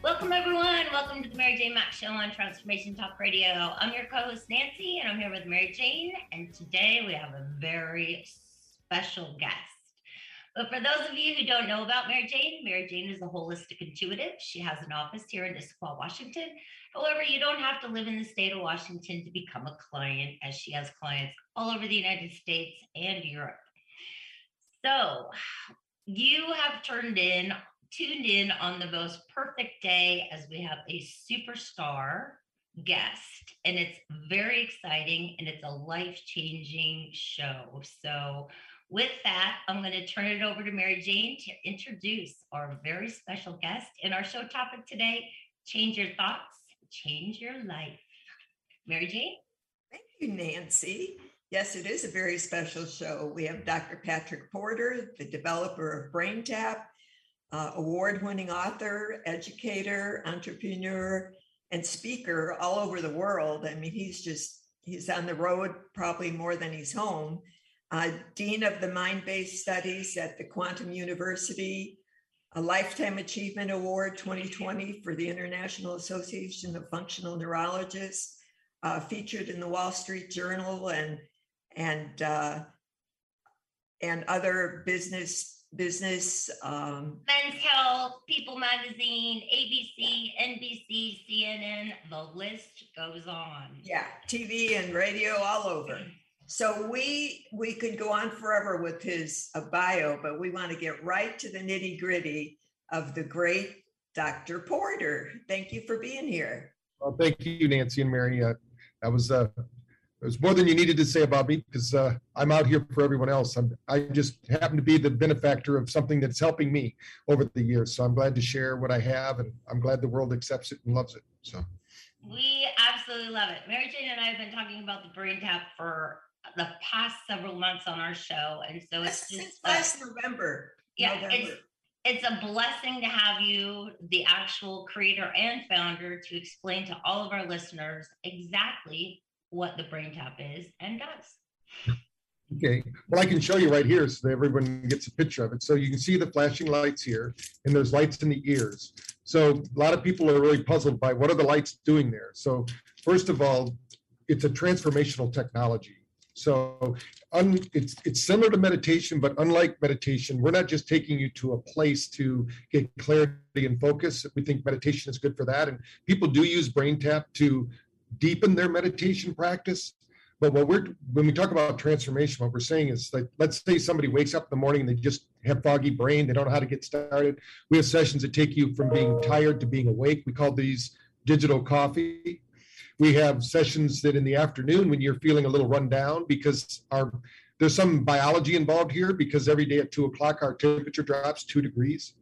Welcome, everyone. Welcome to the Mary Jane Mack Show on Transformation Talk Radio. I'm your co host, Nancy, and I'm here with Mary Jane. And today we have a very special guest. But for those of you who don't know about Mary Jane, Mary Jane is a holistic intuitive. She has an office here in Issaquah, Washington. However, you don't have to live in the state of Washington to become a client, as she has clients all over the United States and Europe. So, you have turned in tuned in on the most perfect day as we have a superstar guest. And it's very exciting and it's a life-changing show. So with that i'm going to turn it over to mary jane to introduce our very special guest and our show topic today change your thoughts change your life. Mary jane? Thank you nancy. Yes it is a very special show. We have dr patrick porter the developer of braintap uh, award winning author, educator, entrepreneur, and speaker all over the world. I mean, he's just, he's on the road probably more than he's home. Uh, Dean of the Mind Based Studies at the Quantum University, a Lifetime Achievement Award 2020 for the International Association of Functional Neurologists, uh, featured in the Wall Street Journal and and uh, and other business business. Um, Men's Health, People Magazine, ABC, NBC, CNN, the list goes on. Yeah, TV and radio all over. So we we could go on forever with his uh, bio, but we want to get right to the nitty gritty of the great Dr. Porter. Thank you for being here. Well, thank you, Nancy and Mary. Uh, that was uh, it was more than you needed to say about me because uh, I'm out here for everyone else. I'm, I just happen to be the benefactor of something that's helping me over the years. So I'm glad to share what I have, and I'm glad the world accepts it and loves it. So we absolutely love it. Mary Jane and I have been talking about the brain tap for the past several months on our show, and so it's just Since last November. Yeah, November. it's it's a blessing to have you, the actual creator and founder, to explain to all of our listeners exactly what the brain tap is and does. Okay, well, I can show you right here so that everyone gets a picture of it. So you can see the flashing lights here, and there's lights in the ears. So a lot of people are really puzzled by what are the lights doing there. So first of all, it's a transformational technology. So un, it's it's similar to meditation, but unlike meditation, we're not just taking you to a place to get clarity and focus. We think meditation is good for that, and people do use brain tap to deepen their meditation practice. But what we're when we talk about transformation, what we're saying is like let's say somebody wakes up in the morning and they just have foggy brain, they don't know how to get started. We have sessions that take you from being tired to being awake. We call these digital coffee. We have sessions that in the afternoon when you're feeling a little run down because our there's some biology involved here because every day at two o'clock our temperature drops two degrees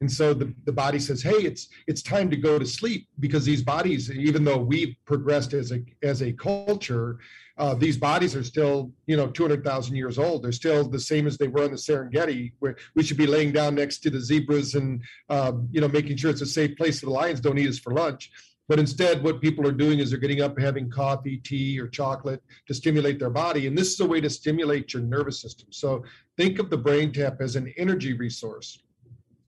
and so the, the body says hey it's it's time to go to sleep because these bodies even though we've progressed as a as a culture uh, these bodies are still you know 200000 years old they're still the same as they were in the serengeti where we should be laying down next to the zebras and um, you know making sure it's a safe place so the lions don't eat us for lunch but instead, what people are doing is they're getting up having coffee, tea, or chocolate to stimulate their body. And this is a way to stimulate your nervous system. So think of the brain tap as an energy resource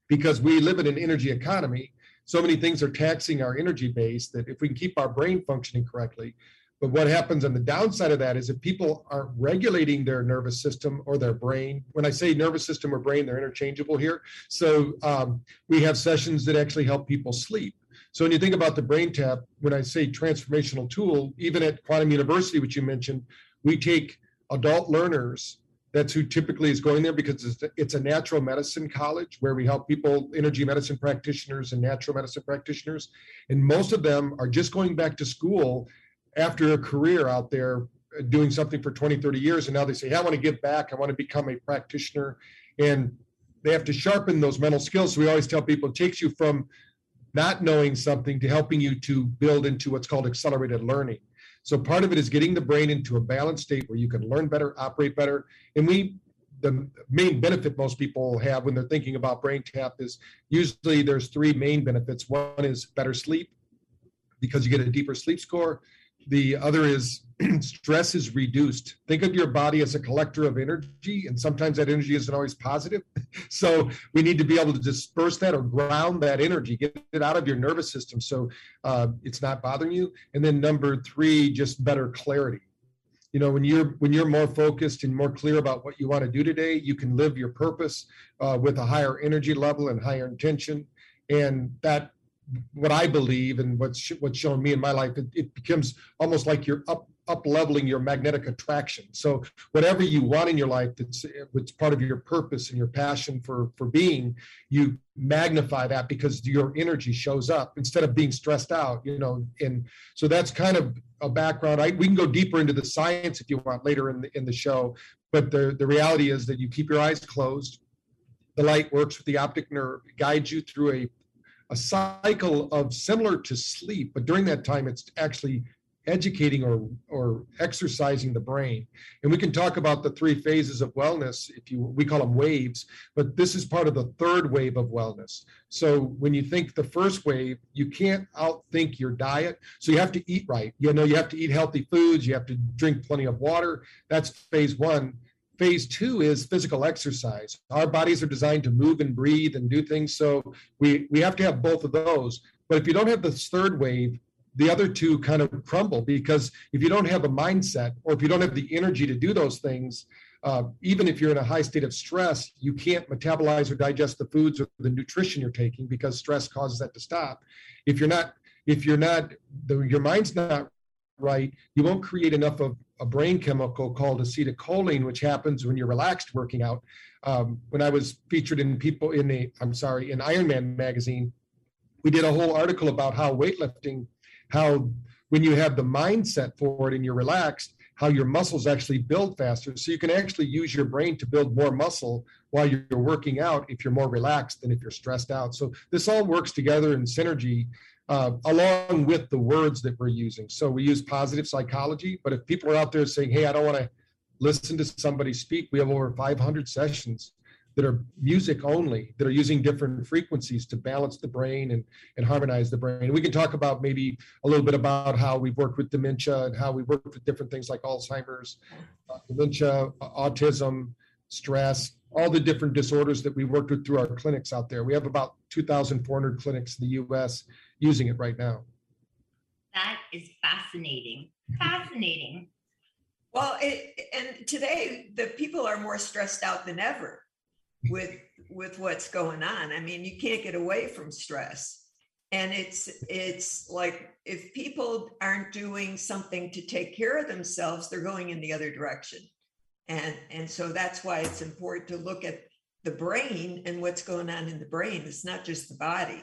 because we live in an energy economy. So many things are taxing our energy base that if we can keep our brain functioning correctly, but what happens on the downside of that is if people aren't regulating their nervous system or their brain, when I say nervous system or brain, they're interchangeable here. So um, we have sessions that actually help people sleep. So when you think about the brain tap, when I say transformational tool, even at Quantum University, which you mentioned, we take adult learners that's who typically is going there because it's, it's a natural medicine college where we help people, energy medicine practitioners and natural medicine practitioners. And most of them are just going back to school after a career out there doing something for 20, 30 years. And now they say, hey, I want to give back. I want to become a practitioner. And they have to sharpen those mental skills. So we always tell people it takes you from not knowing something to helping you to build into what's called accelerated learning. So part of it is getting the brain into a balanced state where you can learn better, operate better. And we, the main benefit most people have when they're thinking about brain tap is usually there's three main benefits. One is better sleep because you get a deeper sleep score. the other is stress is reduced. Think of your body as a collector of energy, and sometimes that energy isn't always positive. So we need to be able to disperse that or ground that energy, get it out of your nervous system so uh, it's not bothering you. And then number three, just better clarity. You know, when you're when you're more focused and more clear about what you want to do today, you can live your purpose uh, with a higher energy level and higher intention, and that what I believe and what's what's shown me in my life, it, it becomes almost like you're up up leveling your magnetic attraction. So whatever you want in your life that's it's part of your purpose and your passion for for being, you magnify that because your energy shows up instead of being stressed out, you know. And so that's kind of a background. I, we can go deeper into the science if you want later in the in the show, but the the reality is that you keep your eyes closed. The light works with the optic nerve, guides you through a a cycle of similar to sleep, but during that time, it's actually educating or or exercising the brain. And we can talk about the three phases of wellness if you we call them waves but this is part of the third wave of wellness. So when you think the first wave you can't outthink your diet. So you have to eat right. You know you have to eat healthy foods. You have to drink plenty of water. That's phase one. Phase two is physical exercise. Our bodies are designed to move and breathe and do things. So we we have to have both of those. But if you don't have this third wave the other two kind of crumble because if you don't have a mindset or if you don't have the energy to do those things uh, even if you're in a high state of stress you can't metabolize or digest the foods or the nutrition you're taking because stress causes that to stop if you're not if you're not the, your mind's not right you won't create enough of a brain chemical called acetylcholine, which happens when you're relaxed working out. Um, when I was featured in people in the, I'm sorry, in Ironman magazine, we did a whole article about how weightlifting, how when you have the mindset for it and you're relaxed, how your muscles actually build faster. So you can actually use your brain to build more muscle while you're working out if you're more relaxed than if you're stressed out. So this all works together in synergy uh, along with the words that we're using. So we use positive psychology, but if people are out there saying, hey, I don't want to listen to somebody speak, we have over 500 sessions that are music only, that are using different frequencies to balance the brain and, and harmonize the brain. We can talk about maybe a little bit about how we've worked with dementia and how we work with different things like Alzheimer's, uh, dementia, autism, stress, all the different disorders that we worked with through our clinics out there. We have about 2,400 clinics in the US using it right now. That is fascinating. Fascinating. Well, it, and today the people are more stressed out than ever with with what's going on. I mean, you can't get away from stress. And it's it's like if people aren't doing something to take care of themselves, they're going in the other direction. And and so that's why it's important to look at the brain and what's going on in the brain. It's not just the body.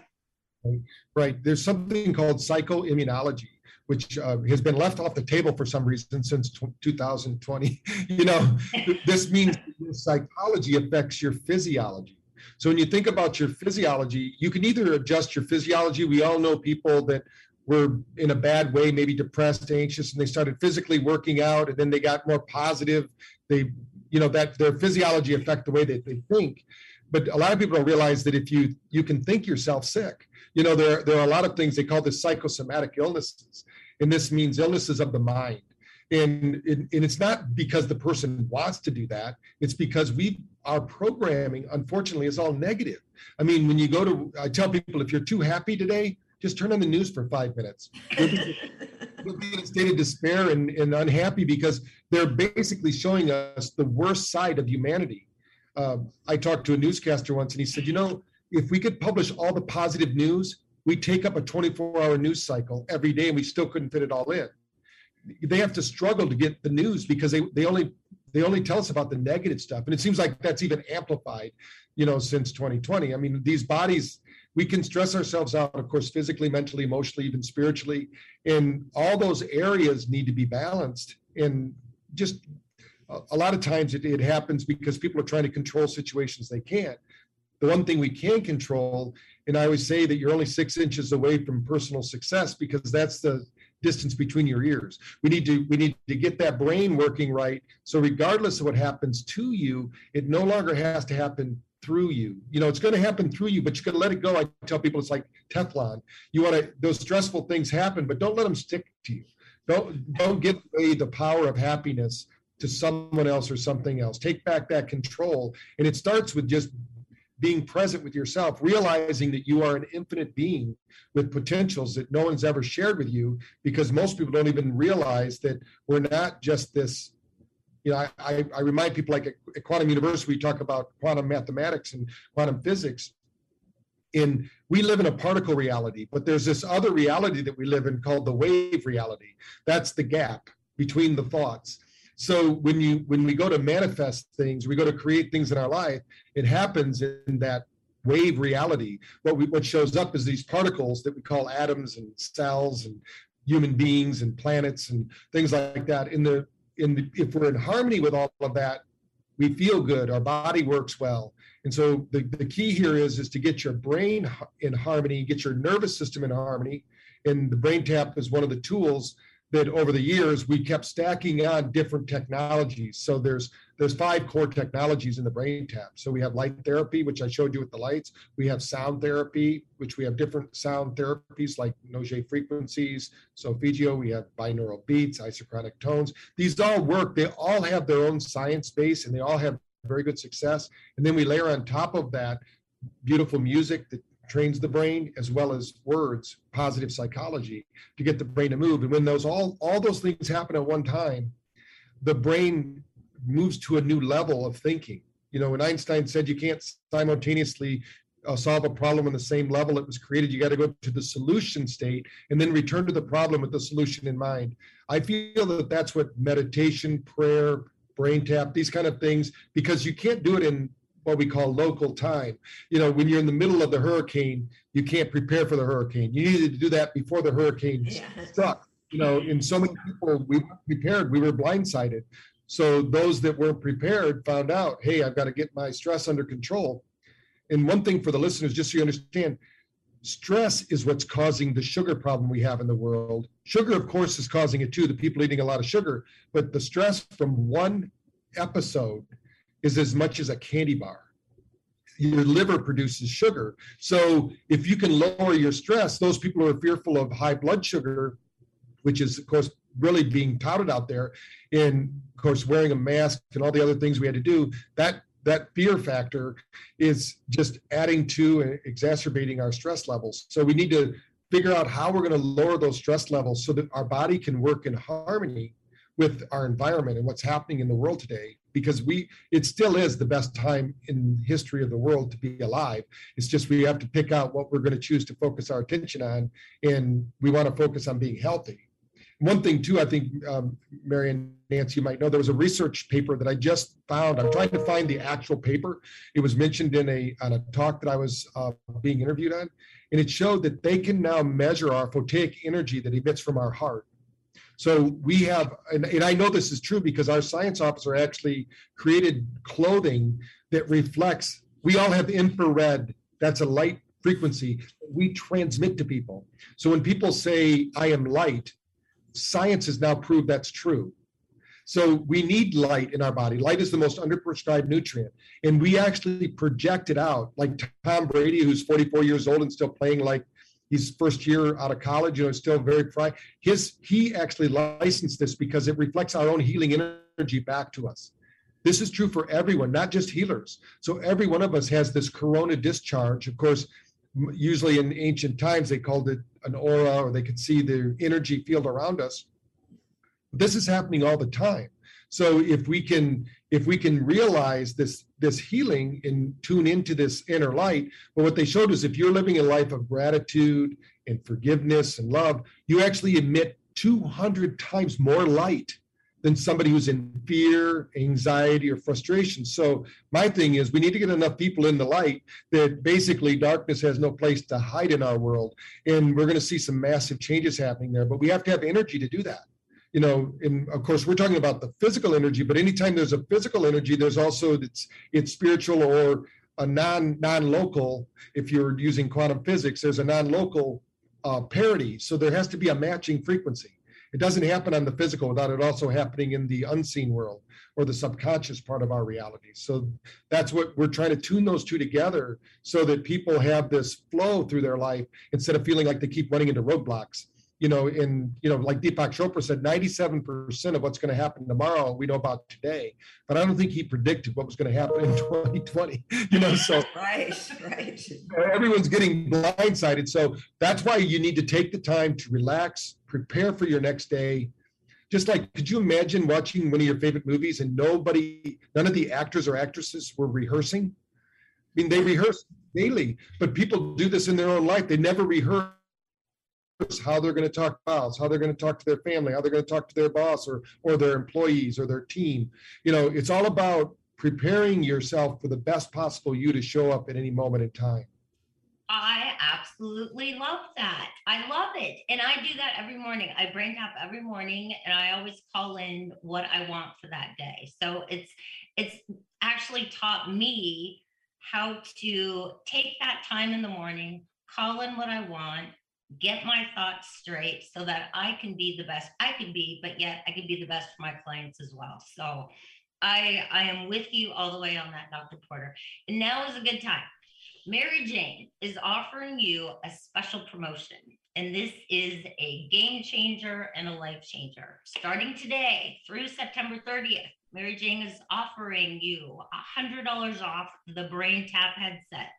Right. There's something called psychoimmunology, which uh, has been left off the table for some reason since t- 2020. you know, this means psychology affects your physiology. So when you think about your physiology, you can either adjust your physiology. We all know people that were in a bad way, maybe depressed, anxious, and they started physically working out, and then they got more positive. They, you know, that their physiology affect the way that they think. But a lot of people don't realize that if you you can think yourself sick, you know, there, there are a lot of things they call this psychosomatic illnesses. And this means illnesses of the mind. And, and, it's not because the person wants to do that. It's because we, our programming, unfortunately, is all negative. I mean, when you go to, I tell people, if you're too happy today, just turn on the news for five minutes. You'll be, you'll be in a state of despair and, and unhappy because they're basically showing us the worst side of humanity. Um, I talked to a newscaster once and he said, you know, if we could publish all the positive news, we take up a 24 hour news cycle every day and we still couldn't fit it all in. They have to struggle to get the news because they, they only they only tell us about the negative stuff. And it seems like that's even amplified, you know, since 2020. I mean, these bodies, we can stress ourselves out, of course, physically, mentally, emotionally, even spiritually. And all those areas need to be balanced. And just a lot of times it, it happens because people are trying to control situations they can't. The one thing we can control, and I always say that you're only six inches away from personal success because that's the distance between your ears. We need to we need to get that brain working right. So regardless of what happens to you, it no longer has to happen through you. You know, it's going to happen through you, but you to let it go. I tell people it's like Teflon. You want to those stressful things happen, but don't let them stick to you. Don't, don't give away the power of happiness to someone else or something else. Take back that control. And it starts with just being present with yourself, realizing that you are an infinite being with potentials that no one's ever shared with you, because most people don't even realize that we're not just this. You know, I, I, remind people like at Quantum University, we talk about quantum mathematics and quantum physics. In we live in a particle reality, but there's this other reality that we live in called the wave reality. That's the gap between the thoughts. So when you when we go to manifest things, we go to create things in our life, it happens in that wave reality. What we what shows up is these particles that we call atoms and cells and human beings and planets and things like that. In the in the, if we're in harmony with all of that, we feel good, our body works well. And so the, the key here is is to get your brain in harmony, get your nervous system in harmony. And the brain tap is one of the tools that over the years we kept stacking on different technologies. So there's there's five core technologies in the brain tap. So we have light therapy, which I showed you with the lights. We have sound therapy, which we have different sound therapies like Nogier frequencies, So solfeggio. We have binaural beats, isochronic tones. These all work. They all have their own science base, and they all have very good success. And then we layer on top of that beautiful music that trains the brain as well as words positive psychology to get the brain to move. And when those all all those things happen at one time the brain moves to a new level of thinking. You know when einstein said you can't simultaneously uh, solve a problem on the same level it was created you got to go to the solution state and then return to the problem with the solution in mind. I feel that that's what meditation prayer brain tap these kind of things because you can't do it in what we call local time. You know, when you're in the middle of the hurricane, you can't prepare for the hurricane. You needed to do that before the hurricane yeah. struck. You know, and so many people we weren't prepared, we were blindsided. So those that weren't prepared found out, hey, I've got to get my stress under control. And one thing for the listeners, just so you understand, stress is what's causing the sugar problem we have in the world. Sugar, of course, is causing it too, the people eating a lot of sugar, but the stress from one episode is as much as a candy bar. Your liver produces sugar. So if you can lower your stress, those people who are fearful of high blood sugar, which is, of course, really being touted out there, and of course, wearing a mask and all the other things we had to do, that that fear factor is just adding to and exacerbating our stress levels. So we need to figure out how we're going to lower those stress levels so that our body can work in harmony with our environment and what's happening in the world today because we it still is the best time in history of the world to be alive. It's just we have to pick out what we're going to choose to focus our attention on and we want to focus on being healthy. One thing too i think um, mary and nancy you might know there was a research paper that i just found. I'm trying to find the actual paper. It was mentioned in a on a talk that i was uh, being interviewed on and it showed that they can now measure our photic energy that emits from our heart so we have, and, and I know this is true because our science officer actually created clothing that reflects, we all have infrared, that's a light frequency we transmit to people. So when people say, I am light, science has now proved that's true. So we need light in our body. Light is the most underprescribed nutrient. And we actually project it out. Like Tom Brady, who's 44 years old and still playing like he's first year out of college, you know, still very fry. His he actually licensed this because it reflects our own healing energy back to us. This is true for everyone, not just healers. So every one of us has this corona discharge. Of course, usually in ancient times they called it an aura, or they could see the energy field around us. This is happening all the time. So if we can if we can realize this this healing and tune into this inner light, but what they showed is if you're living a life of gratitude and forgiveness and love, you actually emit 200 times more light than somebody who's in fear, anxiety, or frustration. So my thing is we need to get enough people in the light that basically darkness has no place to hide in our world. And we're going to see some massive changes happening there. But we have to have energy to do that you know, and of course we're talking about the physical energy, but anytime there's a physical energy, there's also it's it's spiritual or a non non-local. If you're using quantum physics, there's a non-local uh, parity. So there has to be a matching frequency. It doesn't happen on the physical without it also happening in the unseen world or the subconscious part of our reality. So that's what we're trying to tune those two together so that people have this flow through their life instead of feeling like they keep running into roadblocks you know, in, you know, like Deepak Chopra said, 97% of what's going to happen tomorrow, we know about today. But I don't think he predicted what was going to happen in 2020, you know, so. Right, right. Everyone's getting blindsided. So that's why you need to take the time to relax, prepare for your next day. Just like, could you imagine watching one of your favorite movies and nobody, none of the actors or actresses were rehearsing? I mean, they rehearse daily, but people do this in their own life. They never rehearse how they're going to talk files, how they're going to talk to their family, how they're going to talk to their boss or or their employees or their team. You know, it's all about preparing yourself for the best possible you to show up at any moment in time. I absolutely love that. I love it. And I do that every morning. I brain tap every morning and I always call in what I want for that day. So it's it's actually taught me how to take that time in the morning, call in what I want, get my thoughts straight so that I can be the best I can be, but yet I can be the best for my clients as well. So I I am with you all the way on that, Dr. Porter. And now is a good time. Mary Jane is offering you a special promotion, and this is a game changer and a life changer. Starting today through September 30th, Mary Jane is offering you $100 off the Brain Tap headset.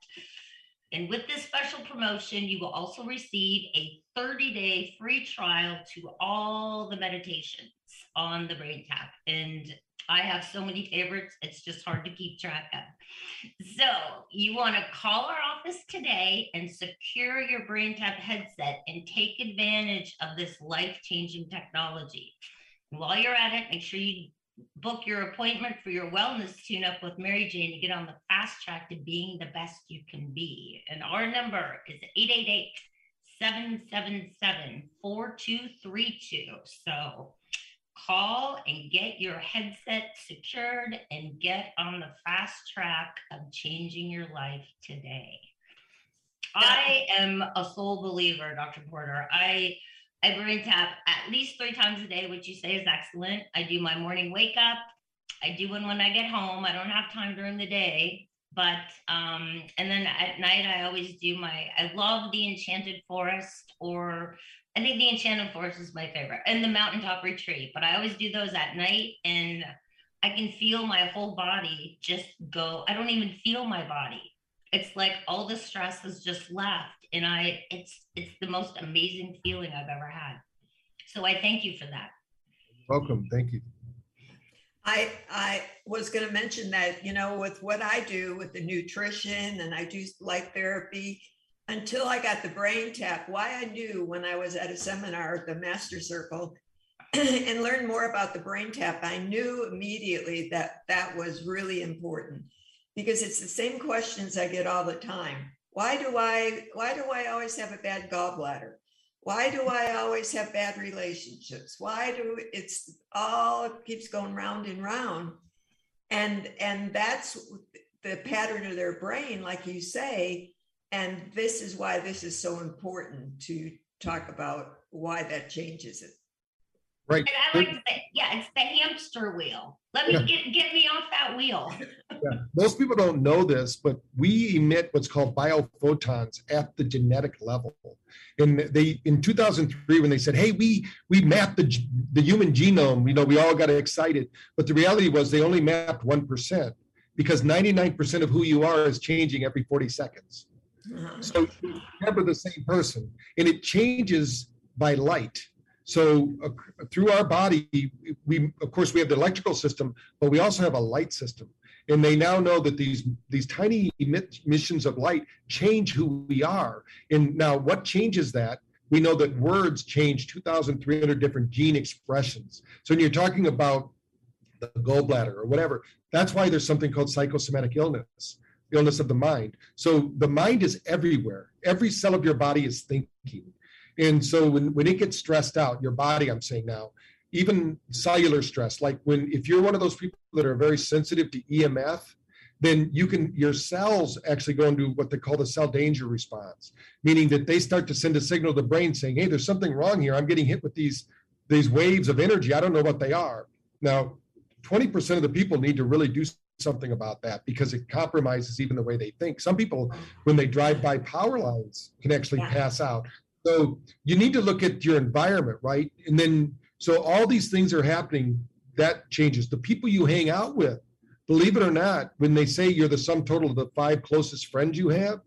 And with this special promotion, you will also receive a 30 day free trial to all the meditations on the Brain Tap. And I have so many favorites, it's just hard to keep track of. So, you want to call our office today and secure your Brain Tap headset and take advantage of this life changing technology. And while you're at it, make sure you book your appointment for your wellness tune up with Mary Jane to get on the fast track to being the best you can be. And our number is 888 777 4232. So call and get your headset secured and get on the fast track of changing your life today. I am a soul believer, Dr. Porter. I I brain tap at least three times a day, which you say is excellent. I do my morning wake up. I do one when I get home. I don't have time during the day, but um, and then at night I always do my. I love the Enchanted Forest, or I think the Enchanted Forest is my favorite, and the Mountaintop Retreat. But I always do those at night, and I can feel my whole body just go. I don't even feel my body. It's like all the stress has just left and I it's it's the most amazing feeling I've ever had. So I thank you for that. Welcome. Thank you. I I was going to mention that you know with what I do with the nutrition and I do light therapy until I got the brain tap why I knew when I was at a seminar at the master circle and learned more about the brain tap I knew immediately that that was really important because it's the same questions I get all the time why do I why do I always have a bad gallbladder? Why do I always have bad relationships? Why do it's all it keeps going round and round? And and that's the pattern of their brain, like you say. And this is why this is so important to talk about why that changes it. Right. And I like to say, yeah, it's the hamster wheel. Let me Yeah. get get me off that wheel. Yeah. Most people don't know this, but we emit what's called biophotons at the genetic level. And they in 2003, when they said, "Hey, we we mapped the the human genome," you know, we all got excited. But the reality was they only mapped one percent because 99% of who you are is changing every 40 seconds. Uh-huh. So you remember the same person, and it changes by light. So uh, through our body, we of course we have the electrical system, but we also have a light system. And they now know that these these tiny emissions of light change who we are. And now, what changes that? We know that words change 2,300 different gene expressions. So when you're talking about the gallbladder or whatever, that's why there's something called psychosomatic illness illness of the mind. So the mind is everywhere. Every cell of your body is thinking. And so when, when it gets stressed out, your body, I'm saying now, even cellular stress, like when if you're one of those people that are very sensitive to EMF, then you can your cells actually go into what they call the cell danger response, meaning that they start to send a signal to the brain saying, Hey, there's something wrong here. I'm getting hit with these these waves of energy. I don't know what they are. Now, 20% of the people need to really do something about that because it compromises even the way they think. Some people, when they drive by power lines, can actually Yeah. pass out. So you need to look at your environment, right? And then, so all these things are happening, that changes. The people you hang out with, believe it or not, when they say you're the sum total of the five closest friends you have,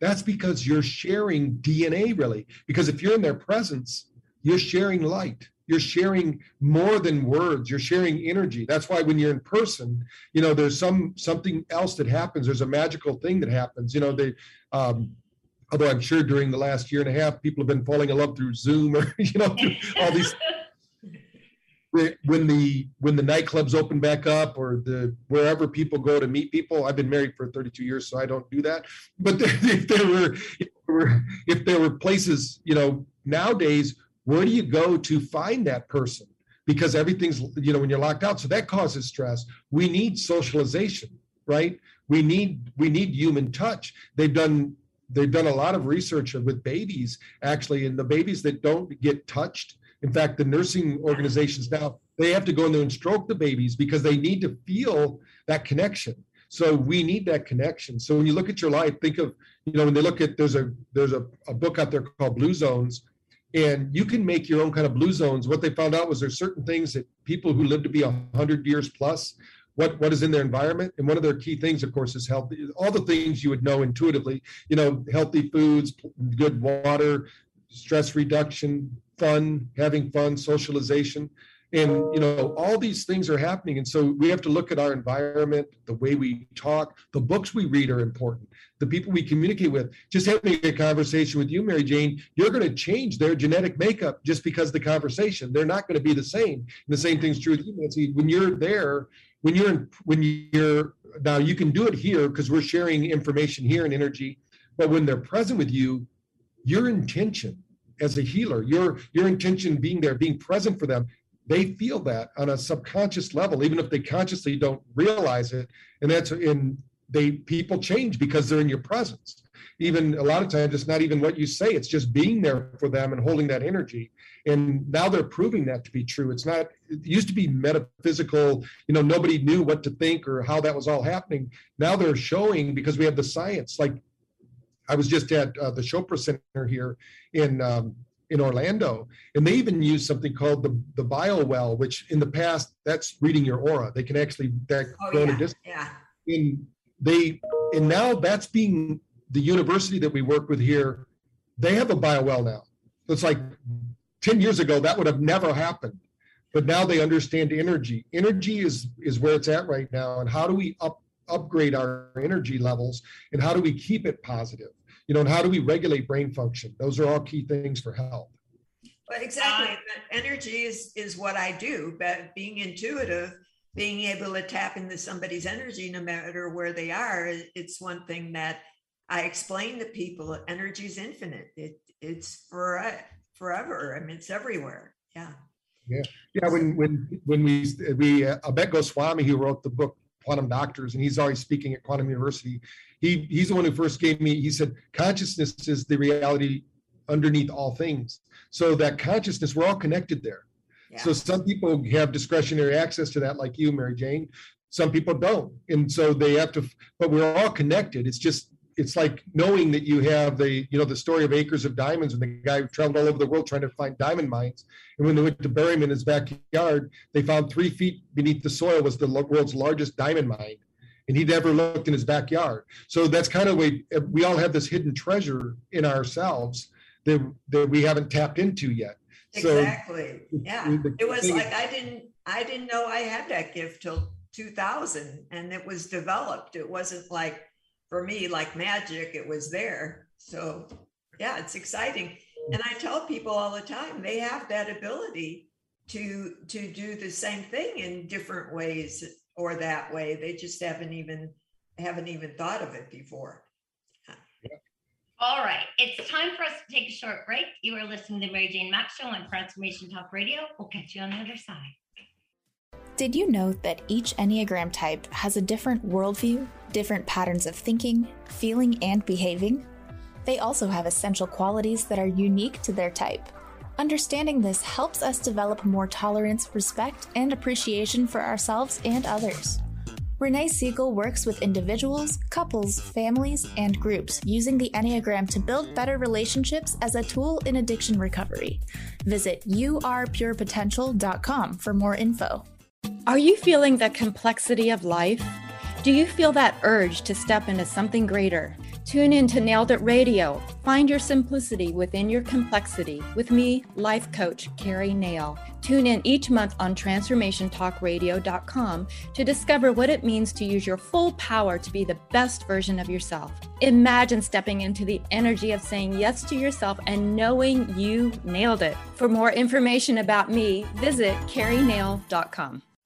that's because you're sharing DNA, really. Because if you're in their presence, you're sharing light you're sharing more than words you're sharing energy that's why when you're in person you know there's some something else that happens there's a magical thing that happens you know they um although i'm sure during the last year and a half people have been falling in love through zoom or you know all these when the when the nightclubs open back up or the wherever people go to meet people i've been married for 32 years so i don't do that. But if there were if there were, if there were places you know nowadays where do you go to find that person? Because everything's you know when you're locked out so that causes stress. We need socialization right? We need we need human touch. They've done they've done a lot of research with babies actually and the babies that don't get touched in fact, the nursing organizations now, they have to go in there and stroke the babies because they need to feel that connection. So we need that connection. So when you look at your life, think of, you know, when they look at there's a there's a, a book out there called Blue Zones, and you can make your own kind of blue zones. What they found out was there's certain things that people who live to be hundred years plus, what what is in their environment, and one of their key things, of course, is healthy. All the things you would know intuitively, you know, healthy foods, good water, stress reduction, fun, having fun, socialization. And you know, all these things are happening. And so we have to look at our environment, the way we talk, the books we read are important, the people we communicate with. Just having a conversation with you, Mary Jane, you're going to change their genetic makeup just because the conversation. They're not going to be the same. And the same thing's true with you, Nancy. When you're there, when you're in, when you're now you can do it here because we're sharing information here and energy, but when they're present with you, your intention as a healer, your your intention being there, being present for them, they feel that on a subconscious level, even if they consciously don't realize it. And that's in they people change because they're in your presence. Even a lot of times, it's not even what you say; it's just being there for them and holding that energy. And now they're proving that to be true. It's not. It used to be metaphysical. You know, nobody knew what to think or how that was all happening. Now they're showing because we have the science. Like I was just at uh, the Chopra Center here in um, in Orlando, and they even use something called the the bio well, which in the past that's reading your aura. They can actually that oh, yeah, distance. Yeah. And they and now that's being the university that we work with here. They have a bio well now. It's like ten years ago that would have never happened, but now they understand energy. Energy is is where it's at right now, and how do we up upgrade our energy levels? And how do we keep it positive? You know and how do we regulate brain function? Those are all key things for health. Well exactly. Uh, energy is is what i do. But being intuitive being able to tap into somebody's energy no matter where they are it's one thing that i explain to people energy is infinite it it's for forever i mean it's everywhere yeah yeah yeah when when when we we uh, Amit Goswami who wrote the book quantum doctors, and he's always speaking at Quantum University. He he's the one who first gave me. He said consciousness is the reality underneath all things. So that consciousness, we're all connected there. Yeah. So some people have discretionary access to that, like you, Mary Jane. Some people don't, and so they have to. But we're all connected. It's just it's like knowing that you have the you know the story of acres of diamonds and the guy traveled all over the world trying to find diamond mines. And when they went to bury him in his backyard they found three feet beneath the soil was the world's largest diamond mine. And he'd never looked in his backyard. So that's kind of way uh, we all have this hidden treasure in ourselves that, that we haven't tapped into yet. Exactly. so, yeah. it was like i didn't i didn't know i had that gift till 2000 and it was developed. It wasn't like for me like magic it was there. So yeah it's exciting. And i tell people all the time they have that ability to to do the same thing in different ways or that way. They just haven't even haven't even thought of it before. All right it's time for us to take a short break. You are listening to mary jane mack show on transformation talk radio. We'll catch you on the other side. Did you know that each Enneagram type has a different worldview, different patterns of thinking, feeling, and behaving? They also have essential qualities that are unique to their type. Understanding this helps us develop more tolerance, respect, and appreciation for ourselves and others. Renee Siegel works with individuals, couples, families, and groups using the Enneagram to build better relationships as a tool in addiction recovery. Visit yourpurepotential.com for more info. Are you feeling the complexity of life? Do you feel that urge to step into something greater? Tune in to Nailed It Radio. Find your simplicity within your complexity with me, life coach Carrie Nail. Tune in each month on transformationtalkradio.com to discover what it means to use your full power to be the best version of yourself. Imagine stepping into the energy of saying yes to yourself and knowing you nailed it. For more information about me, visit carrienail.com.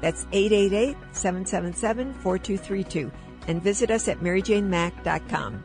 That's 888 777 4232. And visit us at maryjanemack.com.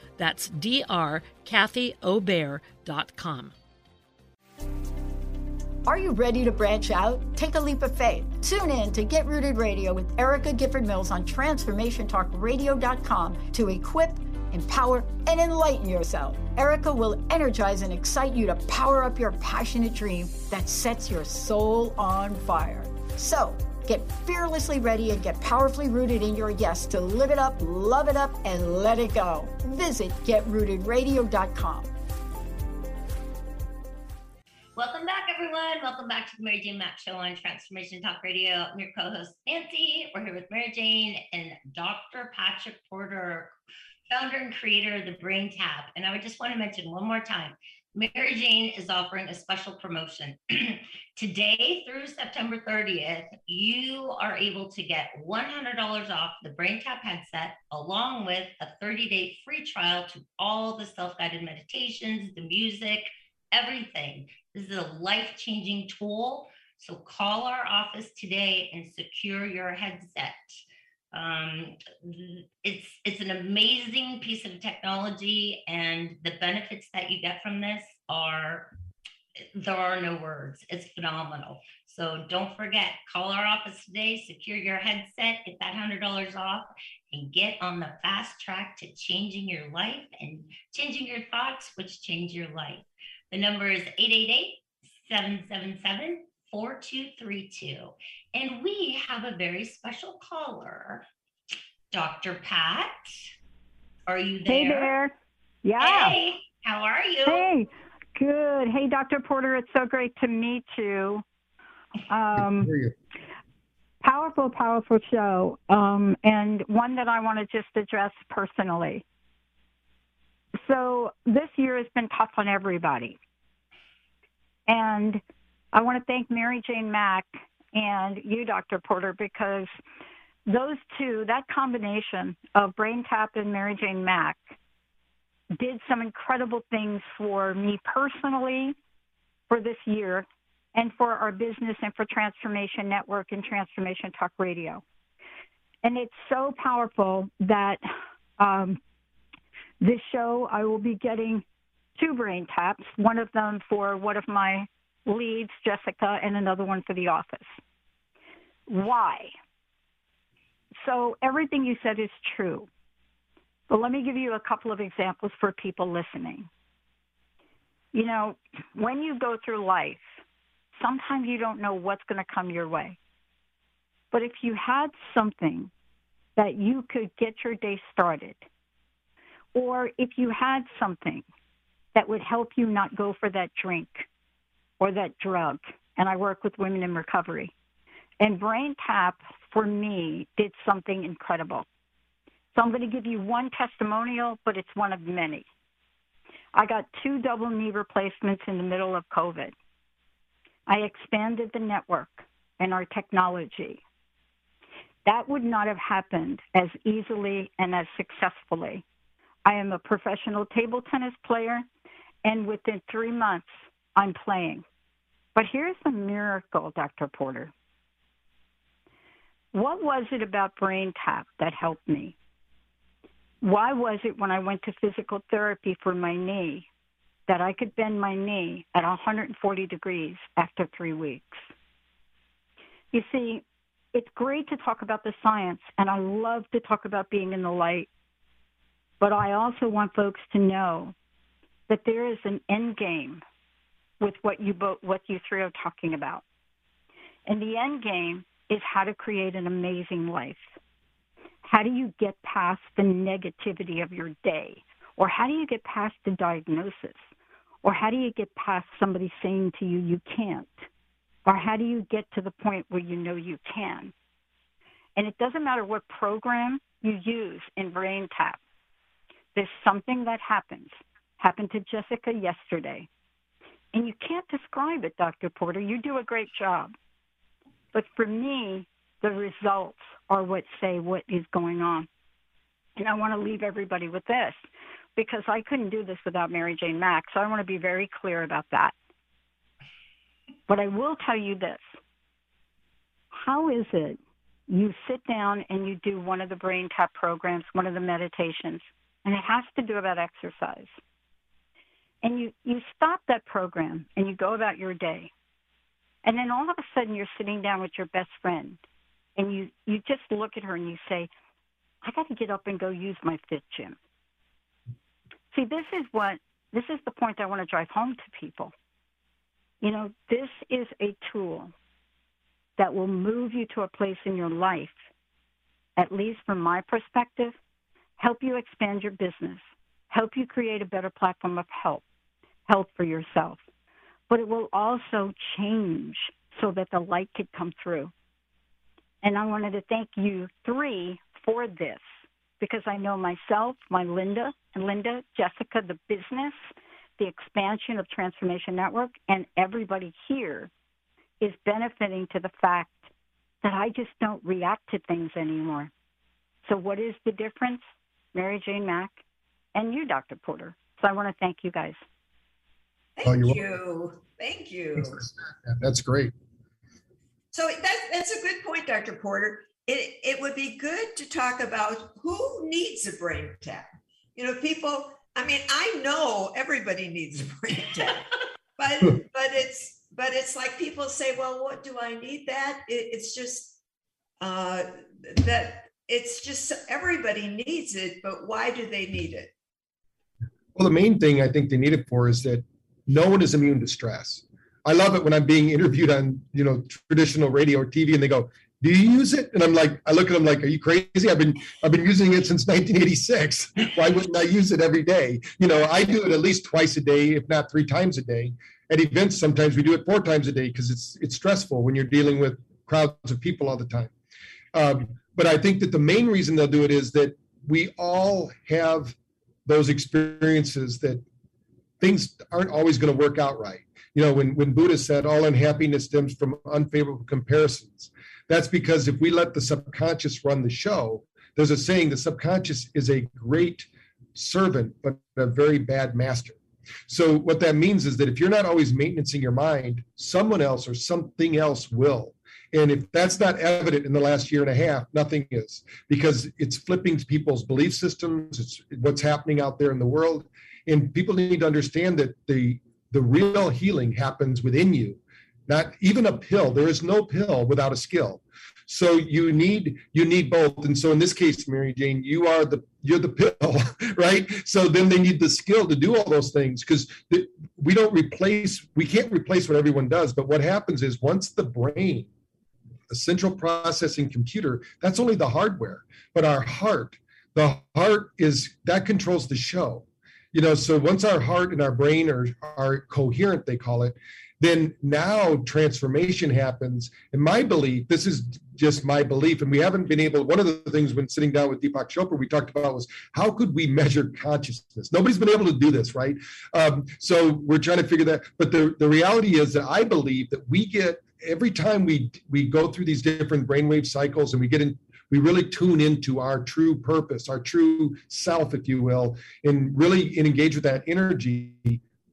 That's drkathyobear.com. Are you ready to branch out? Take a leap of faith. Tune in to Get Rooted Radio with Erica Gifford Mills on TransformationTalkRadio.com to equip, empower, and enlighten yourself. Erica will energize and excite you to power up your passionate dream that sets your soul on fire. So, Get fearlessly ready and get powerfully rooted in your yes to live it up, love it up, and let it go. Visit getrootedradio.com. Welcome back, everyone. Welcome back to the Mary Jane Mack Show on Transformation Talk Radio. I'm your co-host Nancy. We're here with Mary Jane and Dr. Patrick Porter, founder and creator of the Brain Tap. And I would just want to mention one more time Mary Jane is offering a special promotion. Today through September 30th, you are able to get $100 off the BrainTap headset, along with a 30 day free trial to all the self guided meditations, the music, everything. This is a life changing tool. So call our office today and secure your headset. Um, it's it's an amazing piece of technology, and the benefits that you get from this are there are no words. It's phenomenal. So don't forget, call our office today, secure your headset, get that hundred dollars off, and get on the fast track to changing your life and changing your thoughts, which change your life. The number is 888 777 4232. And we have a very special caller, Dr. Pat. Are you there? Hey there. Yeah. Hey, how are you? Hey, good. Hey, Dr. Porter, it's so great to meet you. Um, powerful, powerful show, um, and one that I want to just address personally. So, this year has been tough on everybody. And I want to thank Mary Jane Mack and you, Dr. Porter, because those two, that combination of Brain Tap and Mary Jane Mack, did some incredible things for me personally for this year and for our business and for Transformation Network and Transformation Talk Radio. And it's so powerful that um, this show, I will be getting two brain taps, one of them for one of my leads, Jessica, and another one for the office. Why? So everything you said is true. But let me give you a couple of examples for people listening. you know, when you go through life, sometimes you don't know what's going to come your way. But if you had something that you could get your day started, or if you had something that would help you not go for that drink or that drug, and I work with women in recovery, and Brain Tap for me did something incredible. So I'm going to give you one testimonial, but it's one of many. I got two double knee replacements in the middle of COVID. I expanded the network and our technology. That would not have happened as easily and as successfully. I am a professional table tennis player, and within three months, I'm playing. But here's the miracle, Dr. Porter. What was it about Brain Tap that helped me? Why was it when I went to physical therapy for my knee that I could bend my knee at 140 degrees after three weeks? You see, it's great to talk about the science, and I love to talk about being in the light. But I also want folks to know that there is an end game with what you both, what you three are talking about. And the end game is how to create an amazing life. How do you get past the negativity of your day? Or how do you get past the diagnosis? Or how do you get past somebody saying to you, you can't? Or how do you get to the point where you know you can? And it doesn't matter what program you use in Brain Tap. There's something that happens. Happened to Jessica yesterday. And you can't describe it, Dr. Porter. You do a great job. But for me, the results are what say what is going on. And I want to leave everybody with this because I couldn't do this without Mary Jane Mack. So I want to be very clear about that. But I will tell you this how is it you sit down and you do one of the brain tap programs, one of the meditations, and it has to do about exercise? And you, you stop that program and you go about your day. And then all of a sudden you're sitting down with your best friend and you, you just look at her and you say, I got to get up and go use my fit gym. See, this is what, this is the point I want to drive home to people. You know, this is a tool that will move you to a place in your life, at least from my perspective, help you expand your business, help you create a better platform of help, health for yourself. But it will also change so that the light could come through. And I wanted to thank you three for this because I know myself, my Linda, and Linda, Jessica, the business, the expansion of Transformation Network, and everybody here is benefiting to the fact that I just don't react to things anymore. So, what is the difference? Mary Jane Mack and you, Dr. Porter. So, I want to thank you guys. Thank oh, you. Thank you. That's great. So that's that's a good point, Dr. Porter. It it would be good to talk about who needs a brain tap. You know, people. I mean, I know everybody needs a brain tap, but but it's but it's like people say, well, what do I need that? It, it's just uh, that it's just everybody needs it, but why do they need it? Well, the main thing I think they need it for is that no one is immune to stress. I love it when I'm being interviewed on, you know, traditional radio or TV and they go, do you use it? And I'm like, I look at them like, are you crazy? I've been, I've been using it since 1986. Why wouldn't I use it every day? You know, I do it at least twice a day, if not three times a day. At events, sometimes we do it four times a day because it's, it's stressful when you're dealing with crowds of people all the time. Um, but I think that the main reason they'll do it is that we all have those experiences that things aren't always going to work out right you know, when, when Buddha said all unhappiness stems from unfavorable comparisons, that's because if we let the subconscious run the show, there's a saying the subconscious is a great servant, but a very bad master. So what that means is that if you're not always maintaining your mind, someone else or something else will. And if that's not evident in the last year and a half, nothing is because it's flipping people's belief systems. It's what's happening out there in the world. And people need to understand that the the real healing happens within you not even a pill there is no pill without a skill So you need you need both. And so in this case, Mary Jane, you are the you're the pill, right? So then they need the skill to do all those things because we don't replace we can't replace what everyone does. But what happens is once the brain, the central processing computer, that's only the hardware. But our heart, the heart is that controls the show you know so once our heart and our brain are are coherent they call it then now transformation happens. And my belief this is just my belief and we haven't been able one of the things when sitting down with deepak chopra we talked about was how could we measure consciousness? Nobody's been able to do this right? Um, so we're trying to figure that but the, the reality is that i believe that we get every time we we go through these different brainwave cycles and we get in we really tune into our true purpose, our true self, if you will, and really engage with that energy,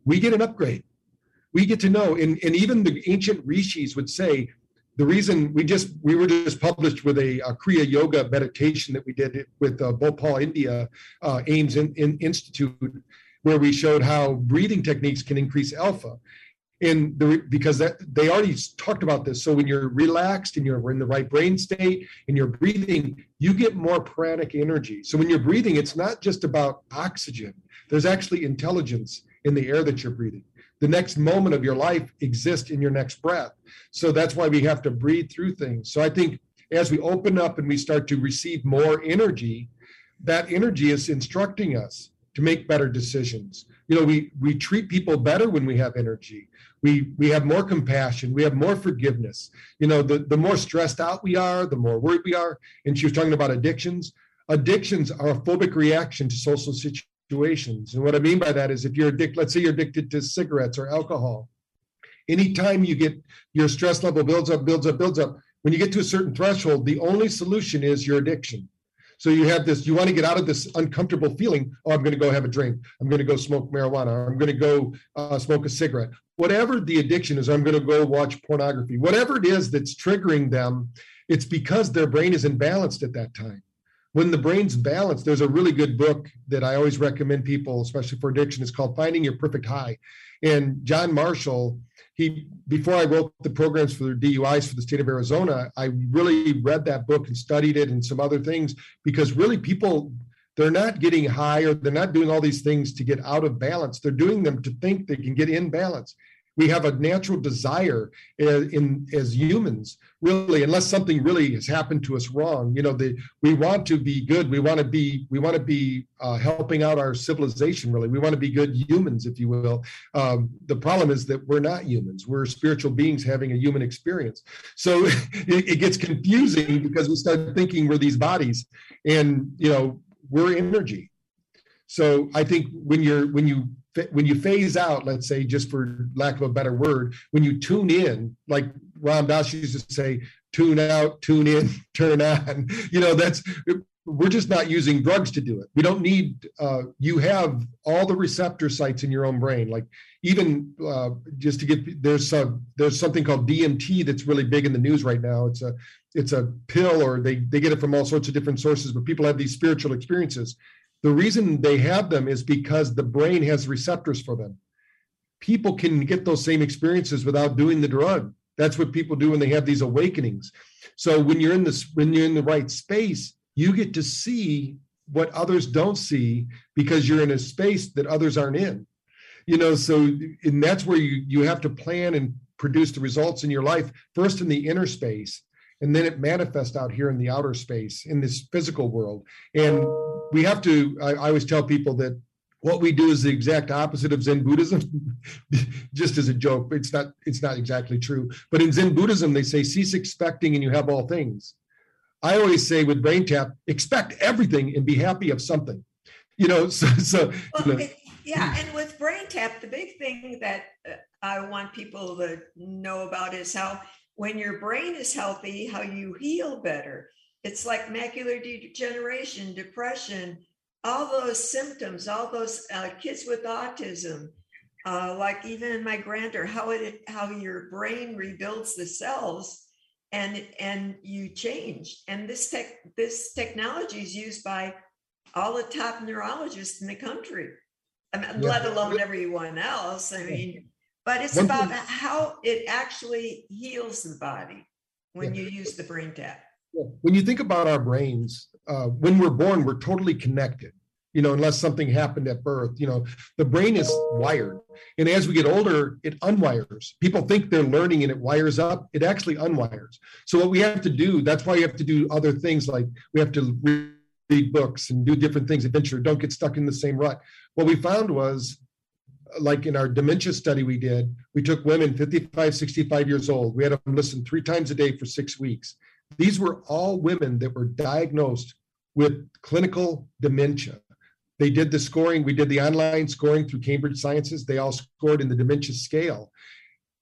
we get an upgrade. We get to know, and, and even the ancient rishis would say, the reason we just we were just published with a, a kriya yoga meditation that we did with uh, Bhopal India uh, AIIMS in, in Institute, where we showed how breathing techniques can increase alpha and the, because that they already talked about this. So when you're relaxed and you're in the right brain state and you're breathing you get more pranic energy. So when you're breathing it's not just about oxygen. There's actually intelligence in the air that you're breathing. The next moment of your life exists in your next breath. So that's why we have to breathe through things. So i think as we open up and we start to receive more energy that energy is instructing us to make better decisions you know we we treat people better when we have energy. We we have more compassion. We have more forgiveness. You know the, the more stressed out we are the more worried we are. And she was talking about addictions. Addictions are a phobic reaction to social situations. And what i mean by that is if you're addicted let's say you're addicted to cigarettes or alcohol anytime you get your stress level builds up builds up builds up when you get to a certain threshold the only solution is your addiction so you have this, you want to get out of this uncomfortable feeling. Oh, I'm going to go have a drink. I'm going to go smoke marijuana. I'm going to go uh, smoke a cigarette. Whatever the addiction is, I'm going to go watch pornography. Whatever it is that's triggering them, it's because their brain is imbalanced at that time. When the brain's balanced, there's a really good book that I always recommend people, especially for addiction. It's called Finding Your Perfect High. And John Marshall, he before I wrote the programs for the DUIs for the state of Arizona, I really read that book and studied it and some other things because really people they're not getting high or they're not doing all these things to get out of balance. They're doing them to think they can get in balance we have a natural desire in, in, as humans really unless something really has happened to us wrong you know the, we want to be good. We want to be we want to be uh, helping out our civilization really. We want to be good humans if you will. Um, the problem is that we're not humans. We're spiritual beings having a human experience. So it, it gets confusing because we start thinking we're these bodies and you know we're energy. So i think when you're when you when you phase out, let's say, just for lack of a better word, when you tune in, like Ram Dass used to say, tune out, tune in, turn on. You know, that's we're just not using drugs to do it. We don't need. Uh, you have all the receptor sites in your own brain. Like even uh, just to get there's some there's something called DMT that's really big in the news right now. It's a it's a pill, or they they get it from all sorts of different sources. But people have these spiritual experiences the reason they have them is because the brain has receptors for them. People can get those same experiences without doing the drug. That's what people do when they have these awakenings. So when you're in this, when you're in the right space, you get to see what others don't see because you're in a space that others aren't in. You know, so and that's where you you have to plan and produce the results in your life first in the inner space and then it manifests out here in the outer space in this physical world and we have to I, I always tell people that what we do is the exact opposite of zen buddhism just as a joke it's not it's not exactly true but in zen buddhism they say cease expecting and you have all things i always say with brain tap expect everything and be happy of something you know so, so well, you know. yeah and with brain tap the big thing that uh, i want people to know about is how when your brain is healthy, how you heal better. It's like macular degeneration, depression, all those symptoms, all those uh, kids with autism, uh, like even in my grander, how it how your brain rebuilds the cells and and you change. And this tech this technology is used by all the top neurologists in the country, I mean, yeah. let alone everyone else. I mean, but it's One about thing, how it actually heals the body when yeah. you use the brain tap. When you think about our brains, uh, when we're born, we're totally connected. You know, unless something happened at birth, you know, the brain is wired. And as we get older, it unwires. People think they're learning and it wires up. It actually unwires. So what we have to do, that's why you have to do other things like we have to read books and do different things, adventure, don't get stuck in the same rut. What we found was like in our dementia study we did, we took women 55, 65 years old. We had them listen three times a day for six weeks. These were all women that were diagnosed with clinical dementia. They did the scoring, we did the online scoring through Cambridge Sciences. They all scored in the dementia scale.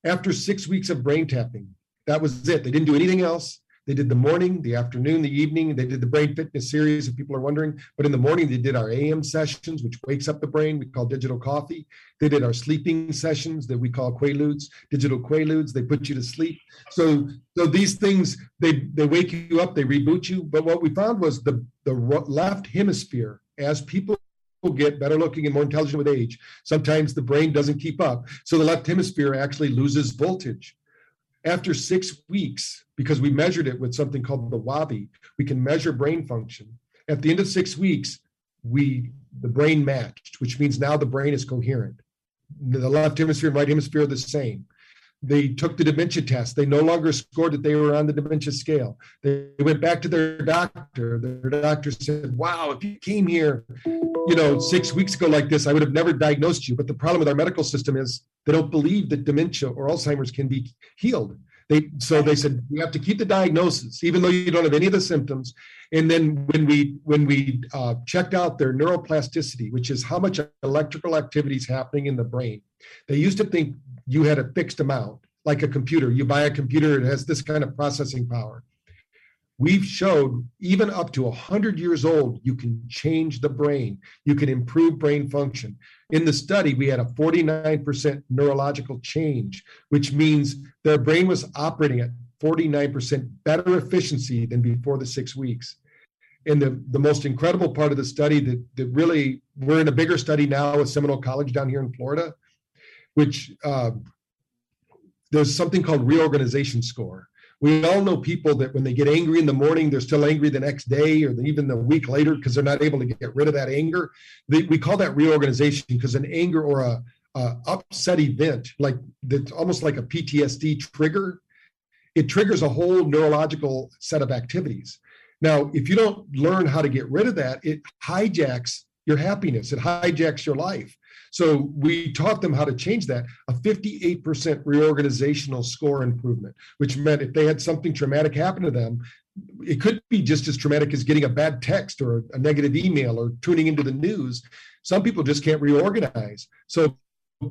After six weeks of brain tapping, that was it. They didn't do anything else. They did the morning, the afternoon, the evening. They did the brain fitness series, if people are wondering. But in the morning, they did our AM sessions, which wakes up the brain. We call digital coffee. They did our sleeping sessions that we call quaaludes, digital quaaludes. They put you to sleep. So, so these things they they wake you up, they reboot you. But what we found was the the left hemisphere, as people get better looking and more intelligent with age, sometimes the brain doesn't keep up. So the left hemisphere actually loses voltage. After six weeks, because we measured it with something called the WABI, we can measure brain function. At the end of six weeks, we the brain matched, which means now the brain is coherent. The left hemisphere and right hemisphere are the same. They took the dementia test. They no longer scored that they were on the dementia scale. They went back to their doctor. Their doctor said, Wow, if you came here, you know, six weeks ago like this, I would have never diagnosed you. But the problem with our medical system is they don't believe that dementia or Alzheimer's can be healed. They so they said you have to keep the diagnosis, even though you don't have any of the symptoms. And then when we when we uh, checked out their neuroplasticity, which is how much electrical activity is happening in the brain, they used to think you had a fixed amount, like a computer. You buy a computer, it has this kind of processing power. We've showed even up to 100 years old, you can change the brain. You can improve brain function. In the study, we had a 49% neurological change, which means their brain was operating at 49% better efficiency than before the six weeks. And the, the most incredible part of the study that, that really, we're in a bigger study now with Seminole College down here in Florida, which uh, there's something called reorganization score. We all know people that when they get angry in the morning, they're still angry the next day or even the week later because they're not able to get rid of that anger. We call that reorganization because an anger or a, a upset event, like that's almost like a PTSD trigger, it triggers a whole neurological set of activities. Now, if you don't learn how to get rid of that, it hijacks your happiness, it hijacks your life. So we taught them how to change that. A 58% reorganizational score improvement, which meant if they had something traumatic happen to them, it could be just as traumatic as getting a bad text or a negative email or tuning into the news. Some people just can't reorganize. So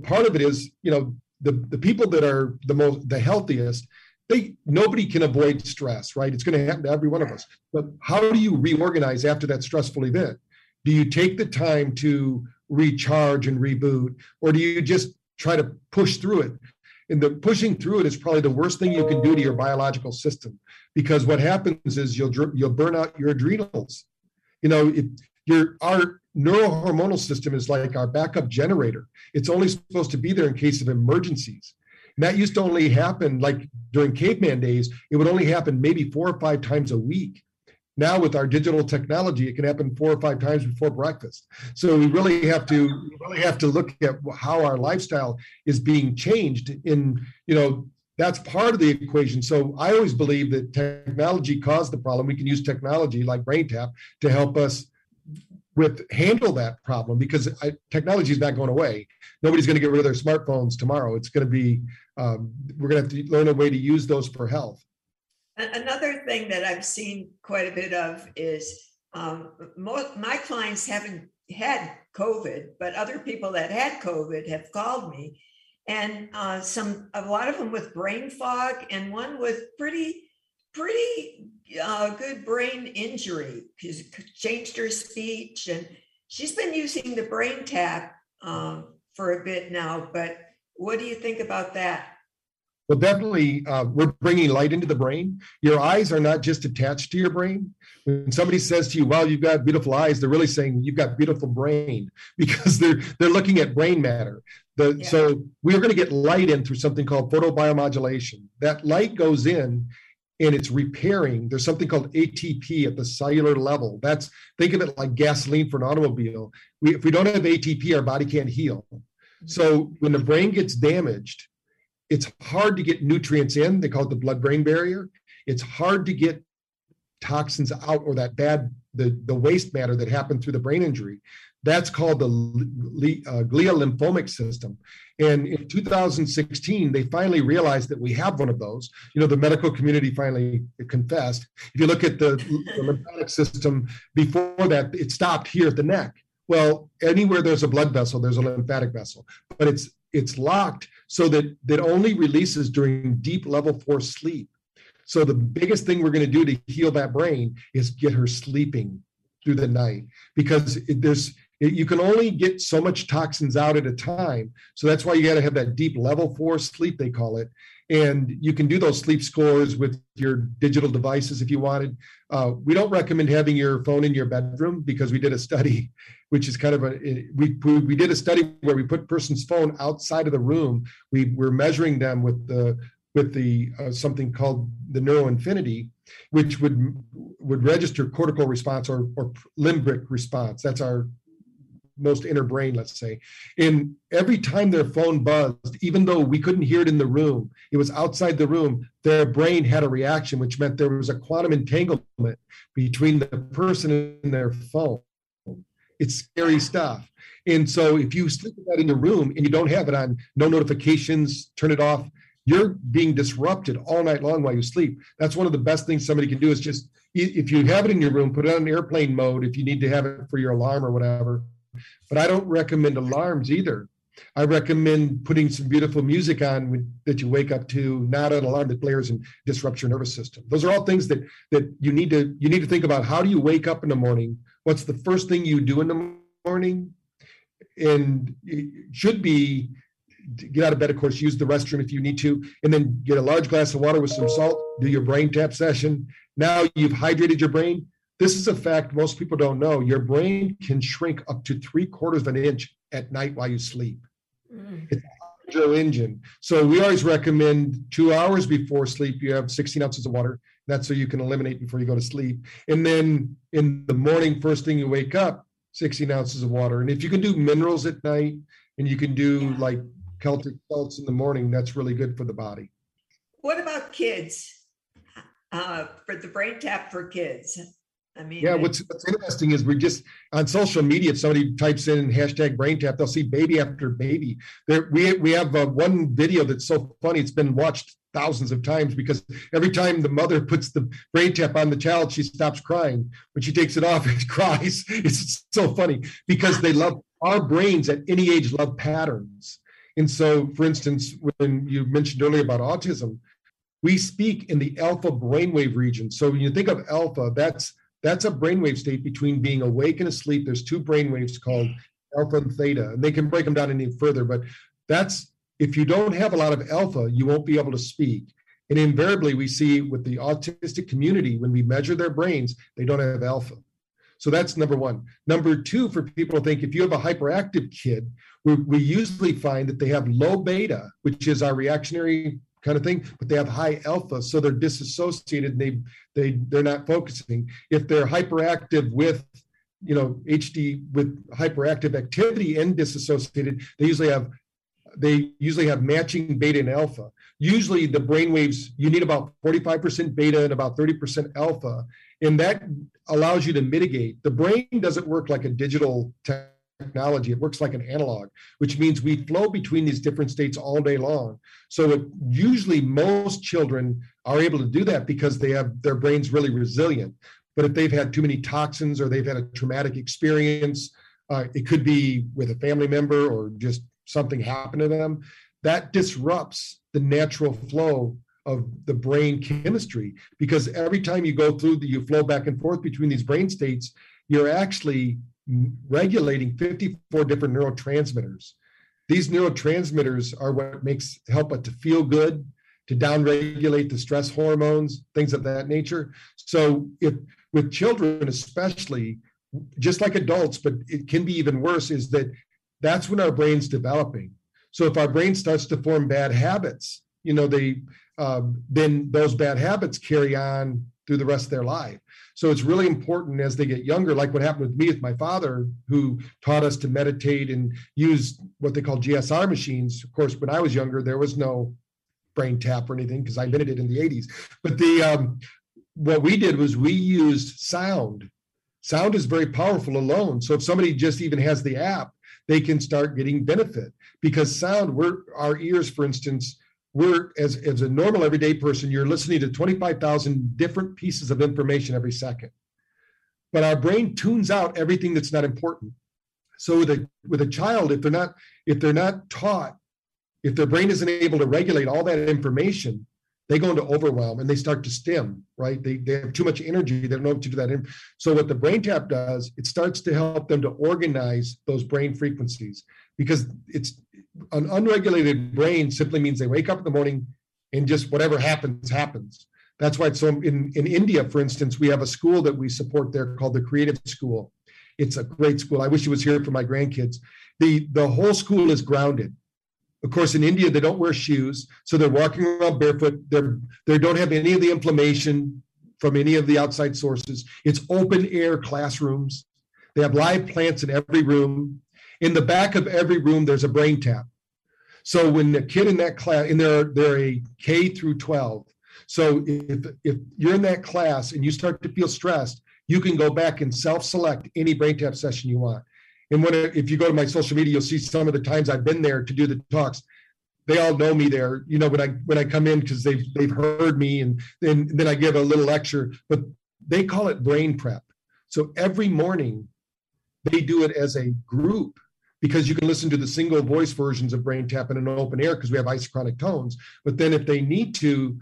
part of it is, you know, the, the people that are the most the healthiest, they nobody can avoid stress, right? It's going to happen to every one of us. But how do you reorganize after that stressful event? Do you take the time to recharge and reboot, or do you just try to push through it? And the pushing through it is probably the worst thing you can do to your biological system, because what happens is you'll you'll burn out your adrenals. You know, it, your our neurohormonal system is like our backup generator. It's only supposed to be there in case of emergencies. And that used to only happen like during caveman days. It would only happen maybe four or five times a week. Now with our digital technology, it can happen four or five times before breakfast. So we really have to really have to look at how our lifestyle is being changed. In you know that's part of the equation. So I always believe that technology caused the problem. We can use technology like BrainTap to help us with handle that problem because technology is not going away. Nobody's going to get rid of their smartphones tomorrow. It's going to be um, we're going to have to learn a way to use those for health. Another thing that I've seen quite a bit of is um, my clients haven't had COVID, but other people that had COVID have called me, and uh, some a lot of them with brain fog, and one with pretty pretty uh, good brain injury. She's changed her speech, and she's been using the brain tap um, for a bit now. But what do you think about that? Well, definitely, uh, we're bringing light into the brain. Your eyes are not just attached to your brain. When somebody says to you, "Well, you've got beautiful eyes," they're really saying you've got beautiful brain because they're they're looking at brain matter. The, yeah. So we're going to get light in through something called photobiomodulation. That light goes in, and it's repairing. There's something called ATP at the cellular level. That's think of it like gasoline for an automobile. We, if we don't have ATP, our body can't heal. So when the brain gets damaged, it's hard to get nutrients in. They call it the blood-brain barrier. It's hard to get toxins out or that bad the, the waste matter that happened through the brain injury. That's called the uh, glial lymphatic system. And in 2016, they finally realized that we have one of those. You know, the medical community finally confessed. If you look at the, the lymphatic system, before that, it stopped here at the neck. Well, anywhere there's a blood vessel, there's a lymphatic vessel, but it's it's locked so that that only releases during deep level four sleep. So the biggest thing we're going to do to heal that brain is get her sleeping through the night because it, there's you can only get so much toxins out at a time. So that's why you got to have that deep level four sleep, they call it. And you can do those sleep scores with your digital devices if you wanted. Uh, we don't recommend having your phone in your bedroom because we did a study, which is kind of a we we did a study where we put person's phone outside of the room. We were measuring them with the with the uh, something called the NeuroInfiniti, which would would register cortical response or, or limbic response. That's our most inner brain, let's say. And every time their phone buzzed, even though we couldn't hear it in the room, it was outside the room, their brain had a reaction, which meant there was a quantum entanglement between the person and their phone. It's scary stuff. And so if you sleep with that in your room and you don't have it on, no notifications, turn it off, you're being disrupted all night long while you sleep. That's one of the best things somebody can do is just if you have it in your room, put it on airplane mode if you need to have it for your alarm or whatever but I don't recommend alarms either. I recommend putting some beautiful music on that you wake up to, not an alarm that blares and disrupts your nervous system. Those are all things that that you need to you need to think about. How do you wake up in the morning? What's the first thing you do in the morning? And it should be get out of bed, of course, use the restroom if you need to, and then get a large glass of water with some salt, do your brain tap session. Now you've hydrated your brain. This is a fact most people don't know. Your brain can shrink up to three quarters of an inch at night while you sleep. Mm. It's a hydro engine. So we always recommend two hours before sleep, you have 16 ounces of water. That's so you can eliminate before you go to sleep. And then in the morning, first thing you wake up, 16 ounces of water. And if you can do minerals at night and you can do yeah. like Celtic salts in the morning, that's really good for the body. What about kids? Uh, for the brain tap for kids, I mean, yeah. What's, what's interesting is we just on social media. If somebody types in hashtag brain tap, they'll see baby after baby. There, we we have uh, one video that's so funny. It's been watched thousands of times because every time the mother puts the brain tap on the child, she stops crying. When she takes it off, it cries. It's so funny because they love our brains at any age love patterns. And so, for instance, when you mentioned earlier about autism, we speak in the alpha brainwave region. So when you think of alpha, that's that's a brainwave state between being awake and asleep. There's two brainwaves called alpha and theta, and they can break them down any further. But that's if you don't have a lot of alpha, you won't be able to speak. And invariably, we see with the autistic community, when we measure their brains, they don't have alpha. So that's number one. Number two, for people to think if you have a hyperactive kid, we, we usually find that they have low beta, which is our reactionary kind of thing, but they have high alpha, so they're disassociated. And they they they're not focusing. If they're hyperactive with you know HD with hyperactive activity and disassociated, they usually have they usually have matching beta and alpha. Usually the brain waves you need about 45% beta and about 30% alpha, and that allows you to mitigate. The brain doesn't work like a digital technology. It works like an analog, which means we flow between these different states all day long. So it, usually most children are able to do that because they have their brains really resilient. But if they've had too many toxins or they've had a traumatic experience, uh, it could be with a family member or just something happened to them, that disrupts the natural flow of the brain chemistry because every time you go through the you flow back and forth between these brain states you're actually regulating 54 different neurotransmitters. These neurotransmitters are what makes help it to feel good, to downregulate the stress hormones, things of that nature. So if with children especially, just like adults, but it can be even worse, is that that's when our brain's developing. So if our brain starts to form bad habits, you know, they um, then those bad habits carry on through the rest of their life. So it's really important as they get younger, like what happened with me with my father, who taught us to meditate and use what they call GSR machines. Of course, when I was younger, there was no brain tap or anything because I invented it in the 80s. But the um, what we did was we used sound. Sound is very powerful alone. So if somebody just even has the app, they can start getting benefit because sound, we're our ears, for instance, we're as, as a normal everyday person, you're listening to 25,000 different pieces of information every second. But our brain tunes out everything that's not important. So with a with a child, if they're not if they're not taught, if their brain isn't able to regulate all that information, they go into overwhelm and they start to stim, right? They, they have too much energy. They don't know what to do that. So what the BrainTap does, it starts to help them to organize those brain frequencies because it's an unregulated brain simply means they wake up in the morning and just whatever happens happens. That's why it's so in, in india for instance we have a school that we support there called the creative school. It's a great school. I wish it was here for my grandkids. The the whole school is grounded. Of course in india they don't wear shoes so they're walking around barefoot. They're they don't have any of the inflammation from any of the outside sources. It's open air classrooms. They have live plants in every room in the back of every room there's a brain tap. So when the kid in that class and they're they're a k through 12 so if if you're in that class and you start to feel stressed you can go back and self-select any brain tap session you want. And when if you go to my social media you'll see some of the times i've been there to do the talks. They all know me there you know when i when i come in because they've they've heard me and then then i give a little lecture but they call it brain prep. So every morning they do it as a group because you can listen to the single voice versions of BrainTap in an open air because we have isochronic tones. But then if they need to,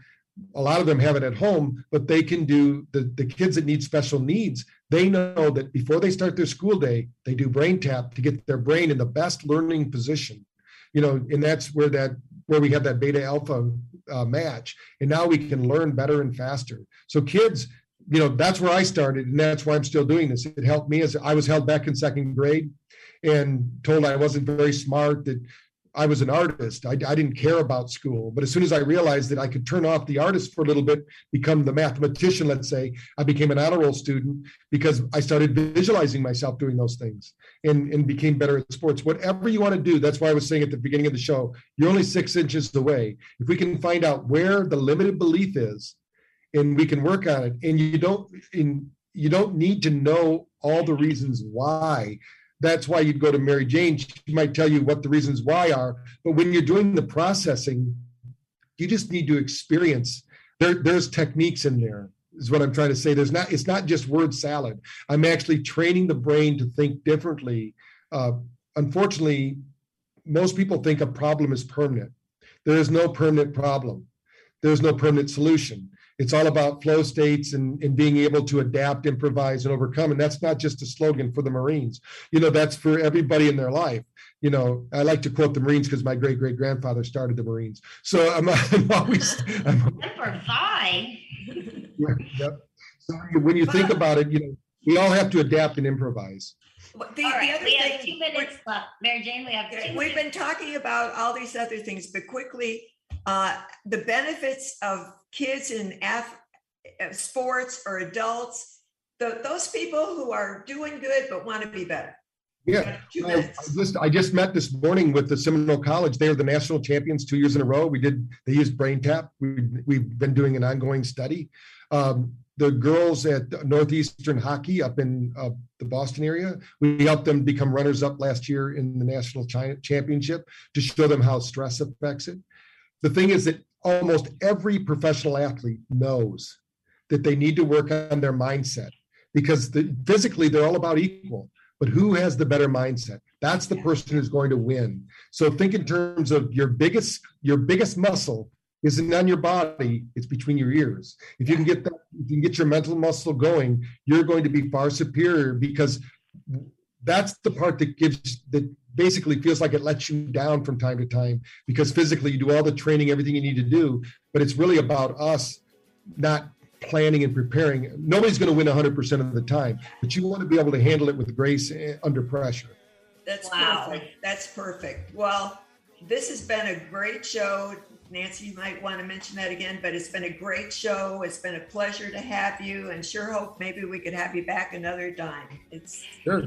a lot of them have it at home, but they can do the, the kids that need special needs, they know that before they start their school day, they do BrainTap to get their brain in the best learning position. You know, and that's where that where we have that beta alpha uh, match. And now we can learn better and faster. So kids, you know, that's where I started, and that's why I'm still doing this. It helped me as I was held back in second grade and told I wasn't very smart, that I was an artist. I, I, didn't care about school. But as soon as I realized that I could turn off the artist for a little bit, become the mathematician, let's say, I became an honor roll student because I started visualizing myself doing those things and, and became better at sports. Whatever you want to do, that's why I was saying at the beginning of the show, you're only six inches away. If we can find out where the limited belief is and we can work on it, and you don't, in, you don't need to know all the reasons why that's why you'd go to Mary Jane. She might tell you what the reasons why are. But when you're doing the processing, you just need to experience. There, there's techniques in there, is what I'm trying to say. There's not, it's not just word salad. I'm actually training the brain to think differently. Uh, unfortunately, most people think a problem is permanent. There is no permanent problem. There's no permanent solution it's all about flow states and, and being able to adapt, improvise, and overcome. And that's not just a slogan for the Marines. You know, that's for everybody in their life. You know, I like to quote the Marines because my great great grandfather started the Marines. So I'm, I'm always I'm, number five. Yeah, yep. So when you think about it, you know, we all have to adapt and improvise. The, the other we thing, have two minutes left. Mary Jane, we have two We've minutes. been talking about all these other things, but quickly, uh, the benefits of kids in af- uh, sports or adults, the, those people who are doing good but want to be better. Yeah, I, I, just I just met this morning with the Seminole College. They are the national champions two years in a row. We did they used BrainTap. We we've been doing an ongoing study. Um, the girls at Northeastern Hockey up in uh, the Boston area, we helped them become runners up last year in the national China championship to show them how stress affects it. The thing is that almost every professional athlete knows that they need to work on their mindset because the, physically they're all about equal but who has the better mindset? That's the person who's going to win. So think in terms of your biggest your biggest muscle isn't on your body it's between your ears. If you can get that if you can get your mental muscle going you're going to be far superior because that's the part that gives that basically feels like it lets you down from time to time because physically you do all the training everything you need to do but it's really about us not planning and preparing. Nobody's going to win 100% of the time but you want to be able to handle it with grace eh, under pressure. That's wow. perfect. That's perfect. Well this has been a great show Nancy, you might want to mention that again, but it's been a great show. It's been a pleasure to have you and sure hope maybe we could have you back another time. It's, Sure.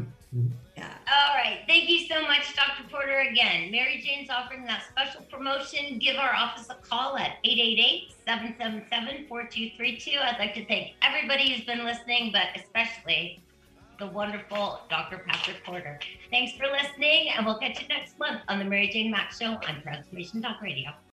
yeah. All right. Thank you so much, Dr. Porter. Again, Mary Jane's offering that special promotion. Give our office a call at 888 777 4232. I'd like to thank everybody who's been listening, but especially the wonderful Dr. Patrick Porter. Thanks for listening, and we'll catch you next month on the Mary Jane Mack Show on Transformation Talk Radio.